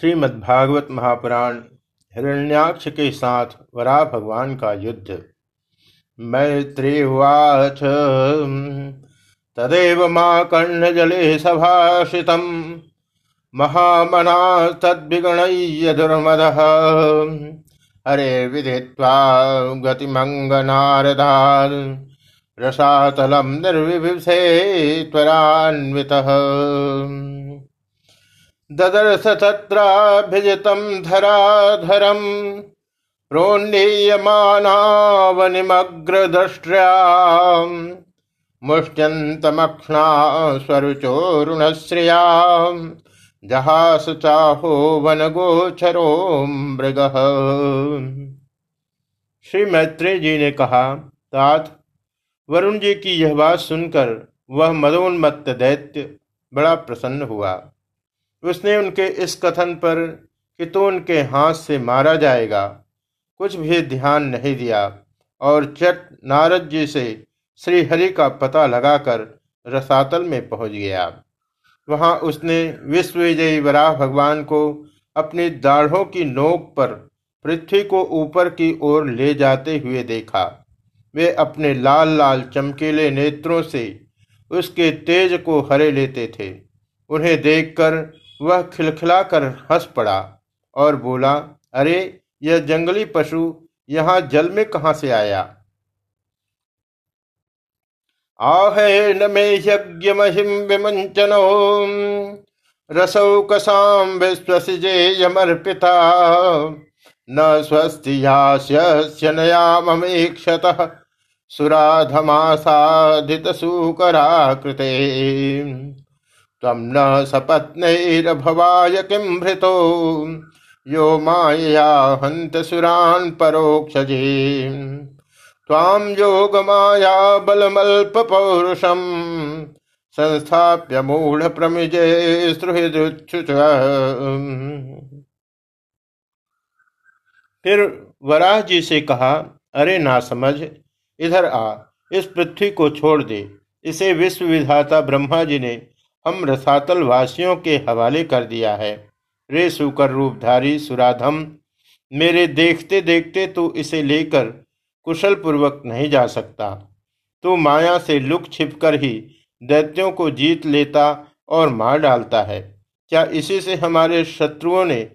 श्रीमद्भागवत महापुराण हिरण्याक्ष के साथ वरा भगवान का युद्ध। मैत्रीवाच। तदेव माँ कर्ण जले सभाषित महामना तद्विगणय्य दुर्मद हरे विदित्वा गतिमंगनारदा रसातलम निर्विभिषे त्वरान्वितः। ददर्श तत्राभिजितं धराधरं प्रोन्नीयमानावनिमग्रदष्ट्र्या स्वरुचोरुणश्रिया जहास चाहो वनगोचरो मृग। श्री मैत्रेय जी ने कहा, तात, वरुण जी की यह बात सुनकर वह मदोन्मत्त दैत्य बड़ा प्रसन्न हुआ। उसने उनके इस कथन पर कि तो उनके हाथ से मारा जाएगा, कुछ भी ध्यान नहीं दिया, और चट नारद जी से श्रीहरि का पता लगाकर रसातल में पहुँच गया। वहाँ उसने विश्व विजयी वराह भगवान को अपनी दाढ़ों की नोक पर पृथ्वी को ऊपर की ओर ले जाते हुए देखा। वे अपने लाल लाल चमकीले नेत्रों से उसके तेज को हरे लेते थे। उन्हें देखकर वह खिलखिलाकर हंस पड़ा और बोला, अरे, यह जंगली पशु यहाँ जल में कहा से आया? आहे महिम विमंचनो रसौकसाम विश्वसिजेयमर्पिता न स्वस्तियास्य नयाममेक्षत सुराधमासाधित सूकराकृते तम न सपत्नैरभवाय किं भृतो? यो मायया हन्त सुरान् परोक्षजे। त्वां योगमाया बलमल्पपौरुषं संस्थाप्य मूढप्रमिजे सुहृदुच्छुच। फिर वराह जी से कहा, अरे ना समझ इधर आ, इस पृथ्वी को छोड़ दे, इसे विश्व विधाता ब्रह्मा जी ने हम रसातल वासियों के हवाले कर दिया है। रे सुकर रूपधारी सुराधम, मेरे देखते देखते तू इसे लेकर कुशल पूर्वक नहीं जा सकता। तू माया से लुक छिप कर ही दैत्यों को जीत लेता और मार डालता है। क्या इसी से हमारे शत्रुओं ने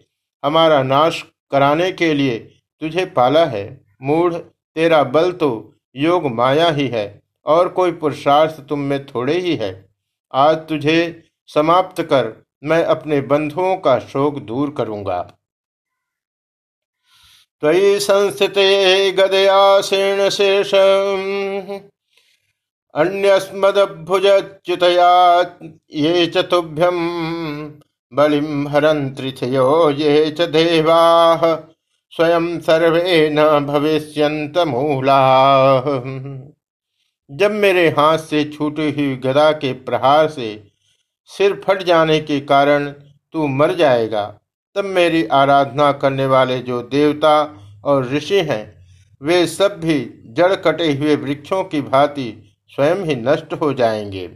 हमारा नाश कराने के लिए तुझे पाला है? मूढ़, तेरा बल तो योग माया ही है, और कोई पुरुषार्थ तुम में थोड़े ही है। आज तुझे समाप्त कर मैं अपने बंधुओं का शोक दूर करूँगा। त्वयि संस्थित गदयासीर्ण शेष अन्यस्मदभुजच्युतया ये च तुभ्यं बलिं हरन्त्रिथयो ये च स्वयं सर्वे न भविष्यंत मूला। जब मेरे हाथ से छूटी हुई गदा के प्रहार से सिर फट जाने के कारण तू मर जाएगा, तब मेरी आराधना करने वाले जो देवता और ऋषि हैं, वे सब भी जड़ कटे हुए वृक्षों की भांति स्वयं ही नष्ट हो जाएँगे।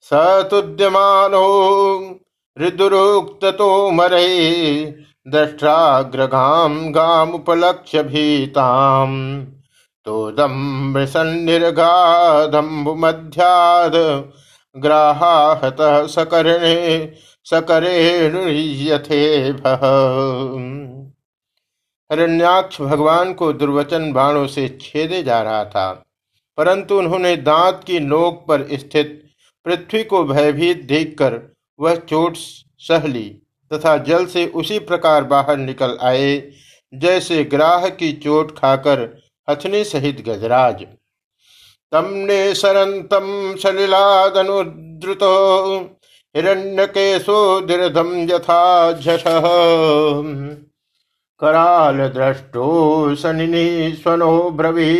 सतुद्यमानो हृदुरोक्त तो मरे दष्ट्राग्रगाम गाम उपलक्ष्य भीताम तोदम्बृसन्निर्गाधम्बुमध्याद् ग्राहाहत सकर्णे सकरेणुयथे हिरण्याक्ष भगवान को दुर्वचन बाणों से छेदे जा रहा था, परंतु उन्होंने दांत की नोक पर स्थित पृथ्वी को भयभीत देखकर वह चोट सह ली तथा जल से उसी प्रकार बाहर निकल आए, जैसे ग्राह की चोट खाकर हथनी सहित गजराज। तमने सरंतम सलिलादनुद्रुतो। हिरण्यकेशो दीर्घम यथा झष कराल द्रष्टो सनिनी स्वनो ब्रवी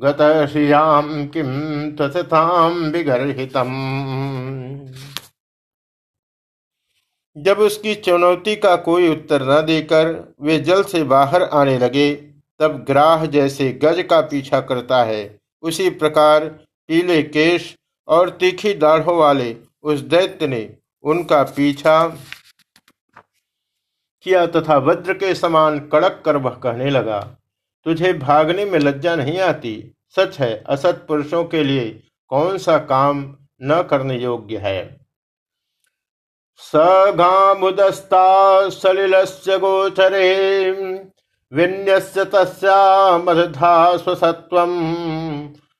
गतश्रियाम किम तथाम विगर्हितम। जब उसकी चुनौती का कोई उत्तर न देकर वे जल से बाहर आने लगे तब ग्राह जैसे गज का पीछा करता है। उसी प्रकार पीले केश और तीखी दाढ़ों वाले उस दैत्य ने उनका पीछा किया तथा वज्र के समान कड़क कर वह कहने लगा, तुझे भागने में लज्जा नहीं आती? सच है, असत पुरुषों के लिए कौन सा काम न करने योग्य है? सगामुदस्ता सलिलस्य गोचरे विन्यस्य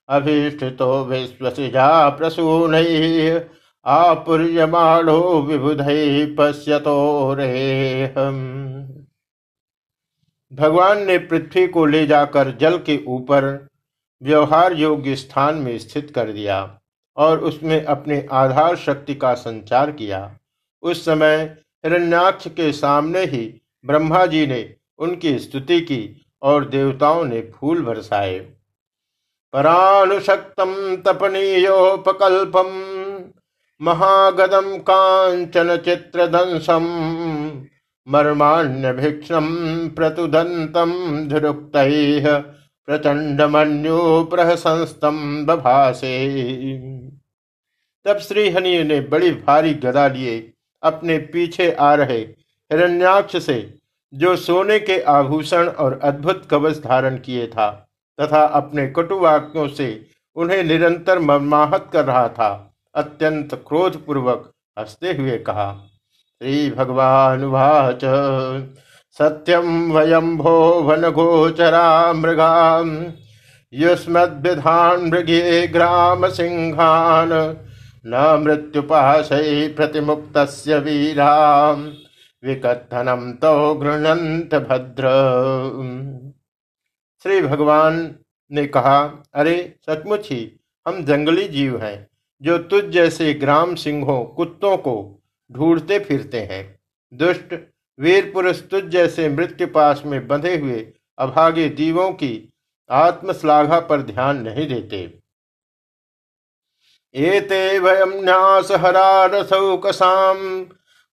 अभीष्टितो विश्वसिजा प्रसूनैः विबुधैः पश्यतो रेहम्। भगवान ने पृथ्वी को ले जाकर जल के ऊपर व्यवहार योग्य स्थान में स्थित कर दिया और उसमें अपने आधार शक्ति का संचार किया। उस समय हिरण्याक्ष के सामने ही ब्रह्मा जी ने उनकी स्तुति की और देवताओं ने फूल बरसाए। परानुशक्तम तपनीयोपकल्पम, महागदम कांचन चित्रदंसम मर्माण्य भिक्षम प्रतुदंतम धुरुक्त प्रचंड मनु प्रहसंस्तम बभासे। तब श्रीहनि ने बड़ी भारी गदा लिए, अपने पीछे आ रहे हिरण्याक्ष से जो सोने के आभूषण और अद्भुत कवच धारण किए था, तथा अपने कटुवाक्यों से उन्हें निरंतर मर्माहत कर रहा था, अत्यंत क्रोधपूर्वक हँसते हुए कहा श्री भगवान वाच सत्यम वयम भो वन गोचरा मृगा युष्मद्विधान मृगे ग्राम सिंहान न मृत्युपाशय प्रतिमुक्त वीरा विकथनम तो गृणंत भद्र। श्री भगवान ने कहा, अरे, सचमुच ही, हम जंगली जीव हैं, जो तुझ जैसे ग्राम सिंहों, कुत्तों को ढूंढते फिरते हैं। दुष्ट वीर पुरुष तुझ जैसे मृत्यु पास में बंधे हुए अभागे जीवों की आत्मश्लाघा पर ध्यान नहीं देते। एते वयम न्यास हरारसौकसाम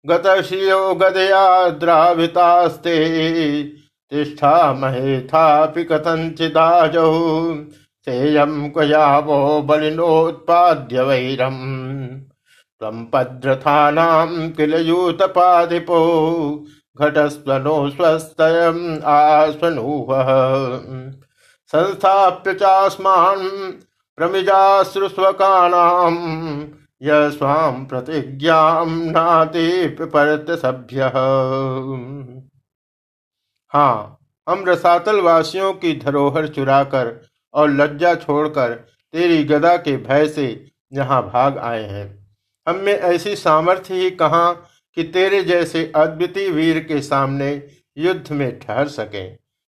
गतशियो गदया द्रावितास्ते तिष्ठा महेथापि कथंचिदाजौ सेयम क्वयावो बलिनोत्पाद्य वैरम। तम पद्रथानाम किल यूतपाधिपो घटस्वनो स्वस्तयम आस्वनूह संस्थाप्य चास्मान प्रमिजाश्रुस्वकानाम य स्वाम नाति पिपरत सभ्य। हाँ हम रसातल वासियों की धरोहर चुराकर और लज्जा छोड़कर तेरी गदा के भय से यहाँ भाग आए हैं। हम में ऐसी सामर्थ्य ही कहाँ कि तेरे जैसे अद्वितीय वीर के सामने युद्ध में ठहर सके।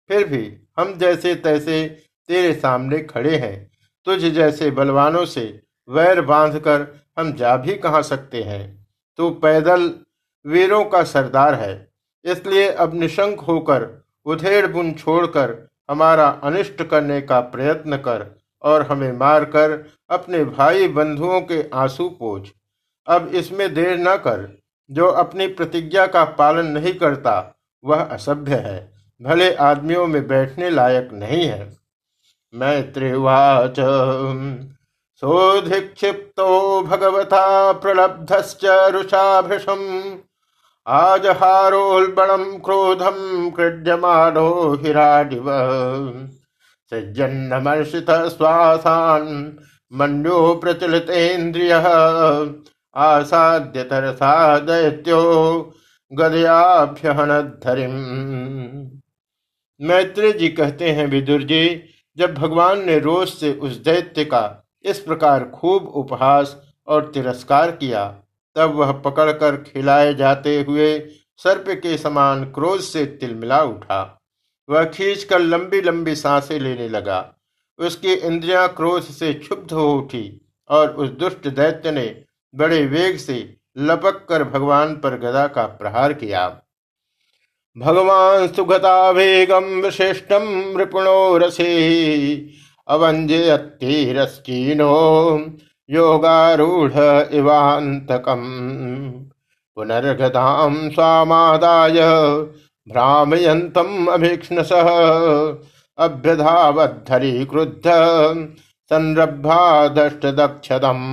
फिर भी हम जैसे तैसे तेरे सामने खड़े हैं। तुझ जैसे बलवानों से वैर बांधकर हम जा भी कहा सकते हैं? तू पैदल वीरों का सरदार है, इसलिए अब निशंक होकर उधेड़ बुन छोड़कर हमारा अनिष्ट करने का प्रयत्न कर और हमें मारकर अपने भाई बंधुओं के आँसू पोछ। अब इसमें देर न कर, जो अपनी प्रतिज्ञा का पालन नहीं करता, वह असभ्य है, भले आदमियों में बैठने लायक नहीं है। मैत्रिवाच सोधिक्षिप्तो भगवता प्रलब्धश्च रुषाभृशम् आजहारोल्बणं क्रोधं क्रीड्यमानो हिराडिव। सज्जन्नमर्षितः श्वासान् मन्यो प्रचलितेन्द्रियः। आसाद्य तरसा दैत्यो गदयाभ्यहनधरिम मैत्री जी कहते हैं विदुर जी, जब भगवान ने रोष से उस दैत्य का इस प्रकार खूब उपहास और तिरस्कार किया। तब वह पकड़कर खिलाए जाते हुए सर्प के समान क्रोध से तिलमिला उठा। वह खींचकर लंबी लंबी साँसें लेने लगा। उसकी इंद्रियाँ क्रोध से क्षुब्ध हो उठी और उस दुष्ट दैत्य ने बड़े वेग से लपक कर भगवान पर गदा का प्रहार किया। भगवान सुगता वेगम विशिष्टम रिपुणो रसे अवंजयत्तीरस्कीनो योगारूढ़ इवान्तकम्। पुनर्गतां स्वामादाय भ्रामयन्तम् क्रुद्ध संरभ्यादष्टदक्षदम्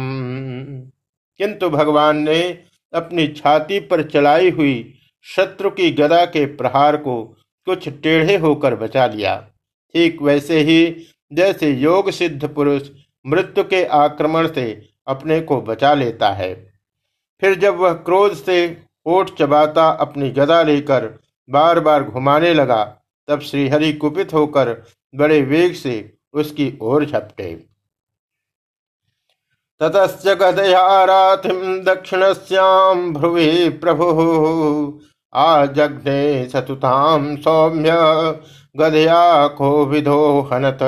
किंतु भगवान ने अपनी छाती पर चलाई हुई शत्रु की गदा के प्रहार को कुछ टेढ़े होकर बचा लिया। ठीक वैसे ही जैसे योग सिद्ध पुरुष मृत्यु के आक्रमण से अपने को बचा लेता है। फिर जब वह क्रोध से ओठ चबाता अपनी गदा लेकर बार बार घुमाने लगा, तब श्रीहरि कुपित होकर बड़े वेग से उसकी ओर झपटे। ततश्च गदया दक्षिण श्याम भ्रुवि प्रभु आजग्ने सतुताम सौम्य गदया को विधो हनत।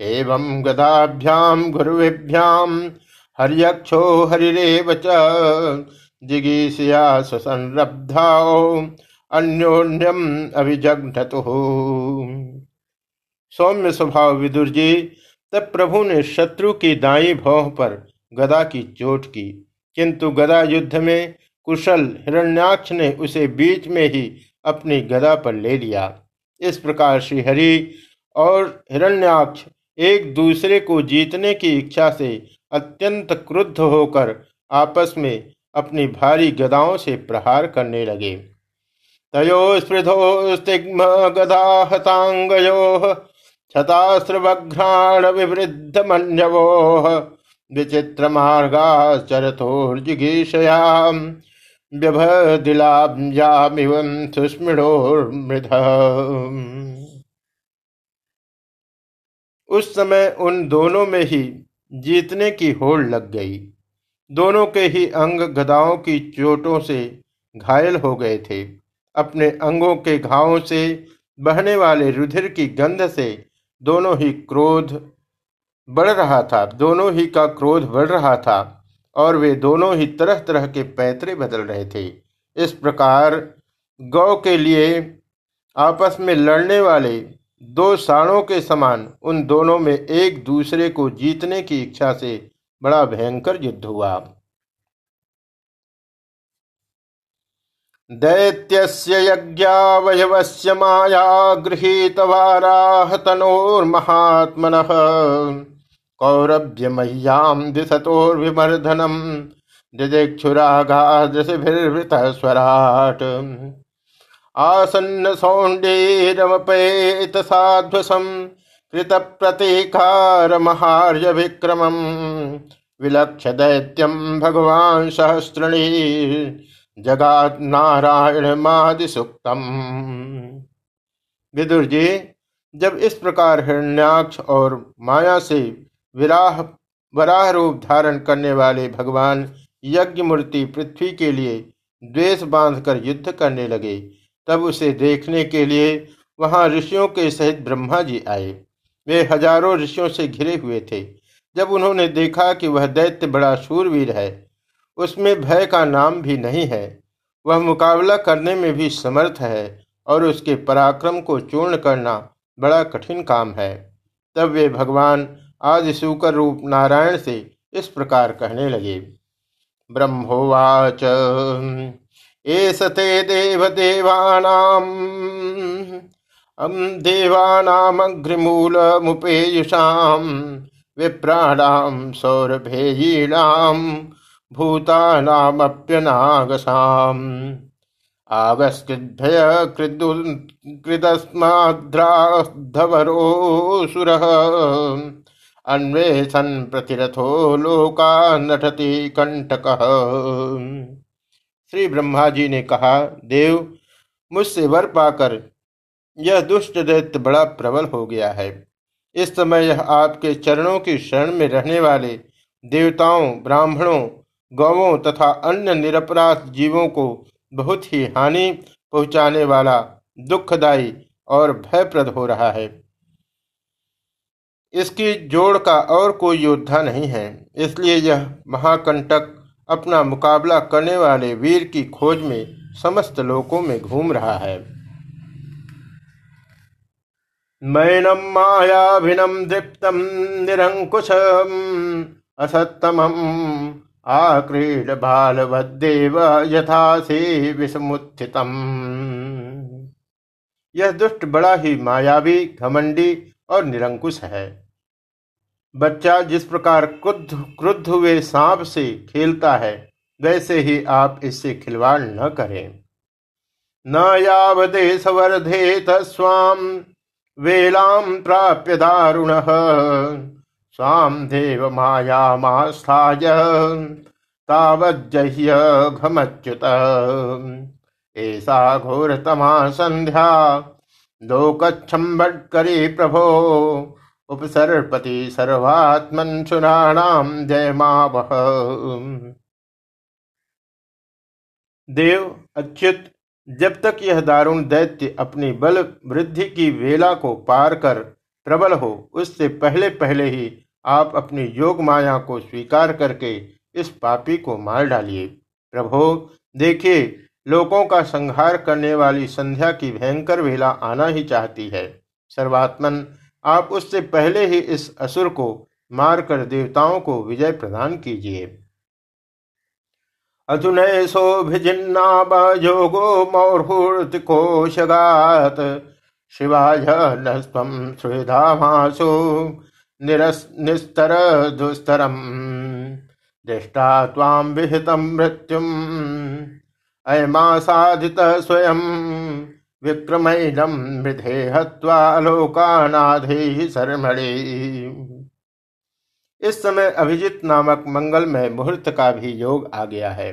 एवं गदाभ्याम गुरुभ्याम हरियक्षो हरिरेव च। जिगीषया संरब्धाओ अन्योन्यम अभिजग्नतु सौम्य स्वभाव विदुर जी, तब प्रभु ने शत्रु की दाई भौह पर गदा की चोट की। किंतु गदा युद्ध में कुशल हिरण्याक्ष ने उसे बीच में ही अपनी गदा पर ले लिया। इस प्रकार श्रीहरि और हिरण्याक्ष एक दूसरे को जीतने की इच्छा से अत्यंत क्रुद्ध होकर आपस में अपनी भारी गदाओं से प्रहार करने लगे। तयो स्पृधो स्तिग्म गदा हतांगयो छतास्त्रवघ्राण विवृद्ध मनवो विचित्र मार्गा चरथोर्जिगीषयाम व्यभदिलाब्जामिव उस समय उन दोनों में ही जीतने की होड़ लग गई। दोनों के ही अंग गदाओं की चोटों से घायल हो गए थे। अपने अंगों के घावों से बहने वाले रुधिर की गंध से दोनों ही क्रोध बढ़ रहा था। दोनों ही का क्रोध बढ़ रहा था। और वे दोनों ही तरह तरह के पैतरे बदल रहे थे। इस प्रकार गौ के लिए आपस में लड़ने वाले दो साणों के समान उन दोनों में एक दूसरे को जीतने की इच्छा से बड़ा भयंकर युद्ध हुआ। दैत्यस्य यज्ञावयवस्य माया गृहीत वाराह तनोर्महात्मनः कौरभ्यमह्याम दिशतोर्विमर्दनम दिदिक्षुराघादृशिभिर्वृतः स्वराट आसन्न सौण्डेरमपेत साध्वसं कृत प्रतीकार महार्य विक्रमम विलक्ष दैत्यम भगवान सहस्रणी जगात नारायण मादि सुक्तम विदुर जी, जब इस प्रकार हिरण्याक्ष और माया से विराह, वराह रूप धारण करने वाले भगवान यज्ञ मूर्ति पृथ्वी के लिए द्वेष बांधकर युद्ध करने लगे। तब उसे देखने के लिए वहाँ ऋषियों के सहित ब्रह्मा जी आए। वे हज़ारों ऋषियों से घिरे हुए थे। जब उन्होंने देखा कि वह दैत्य बड़ा शूरवीर है, उसमें भय का नाम भी नहीं है, वह मुकाबला करने में भी समर्थ है और उसके पराक्रम को चूर्ण करना बड़ा कठिन काम है। तब वे भगवान आदि सुकर रूप नारायण से इस प्रकार कहने लगे। ब्रह्मोवाच, एस ते देव देवानाम देवानामग्रिमूल मुपेयुषाम विप्राणाम सौरभेयीणाम, भूतानामप्यनागसाम। आगस्कृद्भय कृदस्माद्राधवरोऽसुरः अन्वेषण प्रतिरथो लोका नटति कंटक श्री ब्रह्मा जी ने कहा, देव, मुझसे वर पाकर यह दुष्ट दैत्य बड़ा प्रबल हो गया है। इस समय यह आपके चरणों की शरण में रहने वाले देवताओं, ब्राह्मणों, गौवों तथा अन्य निरपराध जीवों को बहुत ही हानि पहुँचाने वाला दुखदायी और भयप्रद हो रहा है। इसकी जोड़ का और कोई योद्धा नहीं है। इसलिए यह महाकंटक अपना मुकाबला करने वाले वीर की खोज में समस्त लोकों में घूम रहा है। मैनम मायाभिनम दीप्तम निरंकुश असतम आक्रीड बालवदेव यथा से विषमुत्थितम यह दुष्ट बड़ा ही मायावी घमंडी और निरंकुश है। बच्चा जिस प्रकार क्रुद्ध क्रुद्ध हुए सांप से खेलता है, वैसे ही आप इससे खिलवाड़ न करें। न यावदेशवर्धेत स्वाम वेलां प्राप्य दारुण। स्वाम देव मायामास्थाय तावज्जह्य घमच्युत। ऐसा घोरतमा संध्या लोकच्छम्बटकरी प्रभो उपसर्पति सर्वात्मन सुनाणाम जय मावह देव, अच्युत, जब तक यह दारुण दैत्य अपनी बल वृद्धि की वेला को पार कर प्रबल हो, उससे पहले पहले ही आप अपनी योग माया को स्वीकार करके इस पापी को मार डालिए। प्रभो, देखिए, लोगों का संहार करने वाली संध्या की भयंकर वेला आना ही चाहती है। सर्वात्मन आप उससे पहले ही इस असुर को, मारकर देवताओं को विजय प्रदान कीजिए। अधुनैसोभिजिन्नायोगो मौर्हूर्तिकोशगात। शिवाय न स्वम सुहृदामासु निस्तर दुस्तरम। दृष्टा ताम विहितम मृत्युम अयमा साधित स्वयं विक्रमैनम मृधे हत्वा शर्मणे। इस समय अभिजित नामक मंगलमय मुहूर्त का भी योग आ गया है।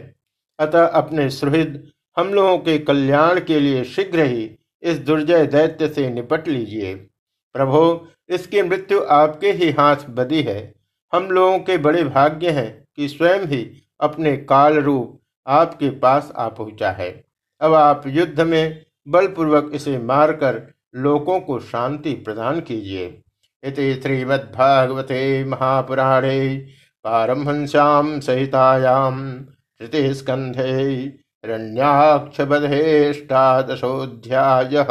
अतः अपने सुहृद हम लोगों के कल्याण के लिए शीघ्र ही इस दुर्जय दैत्य से निपट लीजिए। प्रभो, इसकी मृत्यु आपके ही हाथ बदी है। हम लोगों के बड़े भाग्य हैं कि स्वयं ही अपने काल रूप आपके पास आ पहुँचा है। अब आप युद्ध में बलपूर्वक इसे मारकर लोगों को शांति प्रदान कीजिए। इति श्रीमद्भागवते महापुराणे पारमहंस्यां सहितायां स्कंधे रण्याक्षबधेष्टादशोऽध्यायः